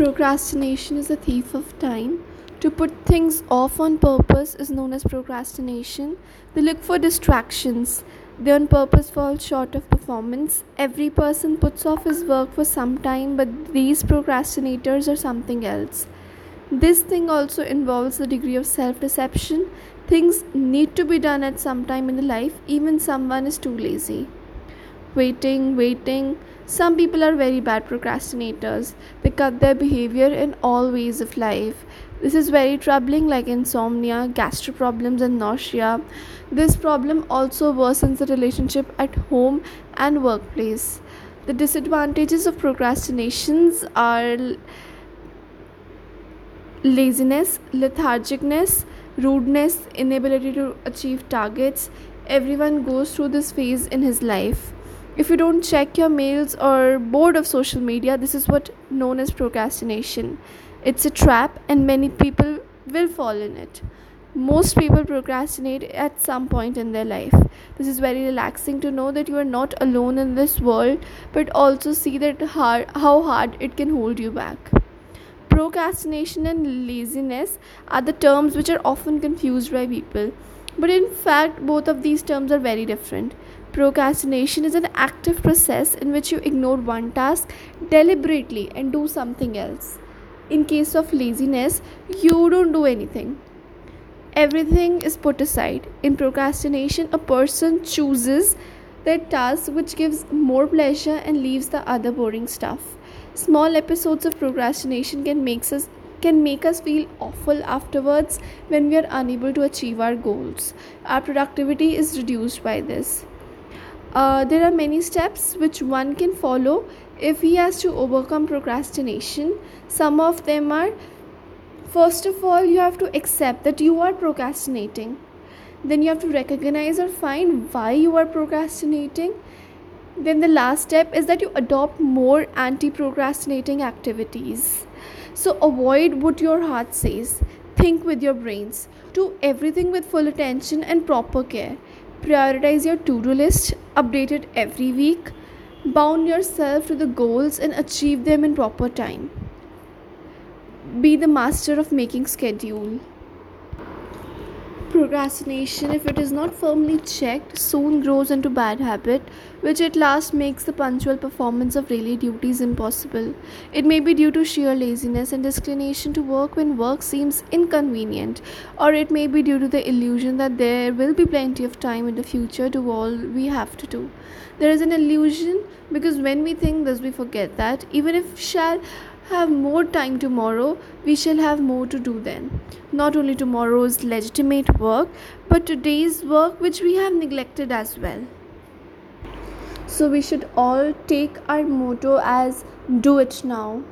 Procrastination is a thief of time. To put things off on purpose is known as procrastination. They look for distractions. They on purpose fall short of performance. Every person puts off his work for some time, but these procrastinators are something else. This thing also involves the degree of self deception. Things need to be done at some time in the life, even someone is too lazy waiting, waiting. Some people are very bad procrastinators. They cut their behavior in all ways of life. This is very troubling, like insomnia, gastro problems, and nausea. This problem also worsens the relationship at home and workplace. The disadvantages of procrastinations are laziness, lethargicness, rudeness, inability to achieve targets. Everyone goes through this phase in his life if you don't check your mails or bored of social media this is what known as procrastination. It's a trap and many people will fall in it. Most people procrastinate at some point in their life. This is very relaxing to know that you are not alone in this world but also see that hard, how hard it can hold you back. Procrastination and laziness are the terms which are often confused by people but in fact both of these terms are very different Procrastination is an active process in which you ignore one task deliberately and do something else. In case of laziness, you don't do anything. Everything is put aside. In procrastination, a person chooses that task which gives more pleasure and leaves the other boring stuff. Small episodes of procrastination can make us can make us feel awful afterwards when we are unable to achieve our goals. Our productivity is reduced by this. Uh, there are many steps which one can follow if he has to overcome procrastination. Some of them are first of all you have to accept that you are procrastinating. Then you have to recognize or find why you are procrastinating then the last step is that you adopt more anti procrastinating activities so avoid what your heart says think with your brains do everything with full attention and proper care Prioritize your to do list, update it every week. Bound yourself to the goals and achieve them in proper time. Be the master of making schedule. Procrastination, if it is not firmly checked, soon grows into bad habit, which at last makes the punctual performance of daily duties impossible. It may be due to sheer laziness and disinclination to work when work seems inconvenient, or it may be due to the illusion that there will be plenty of time in the future to all we have to do. There is an illusion because when we think this, we forget that even if shall have more time tomorrow, we shall have more to do then. Not only tomorrow's legitimate work, but today's work which we have neglected as well. So we should all take our motto as do it now.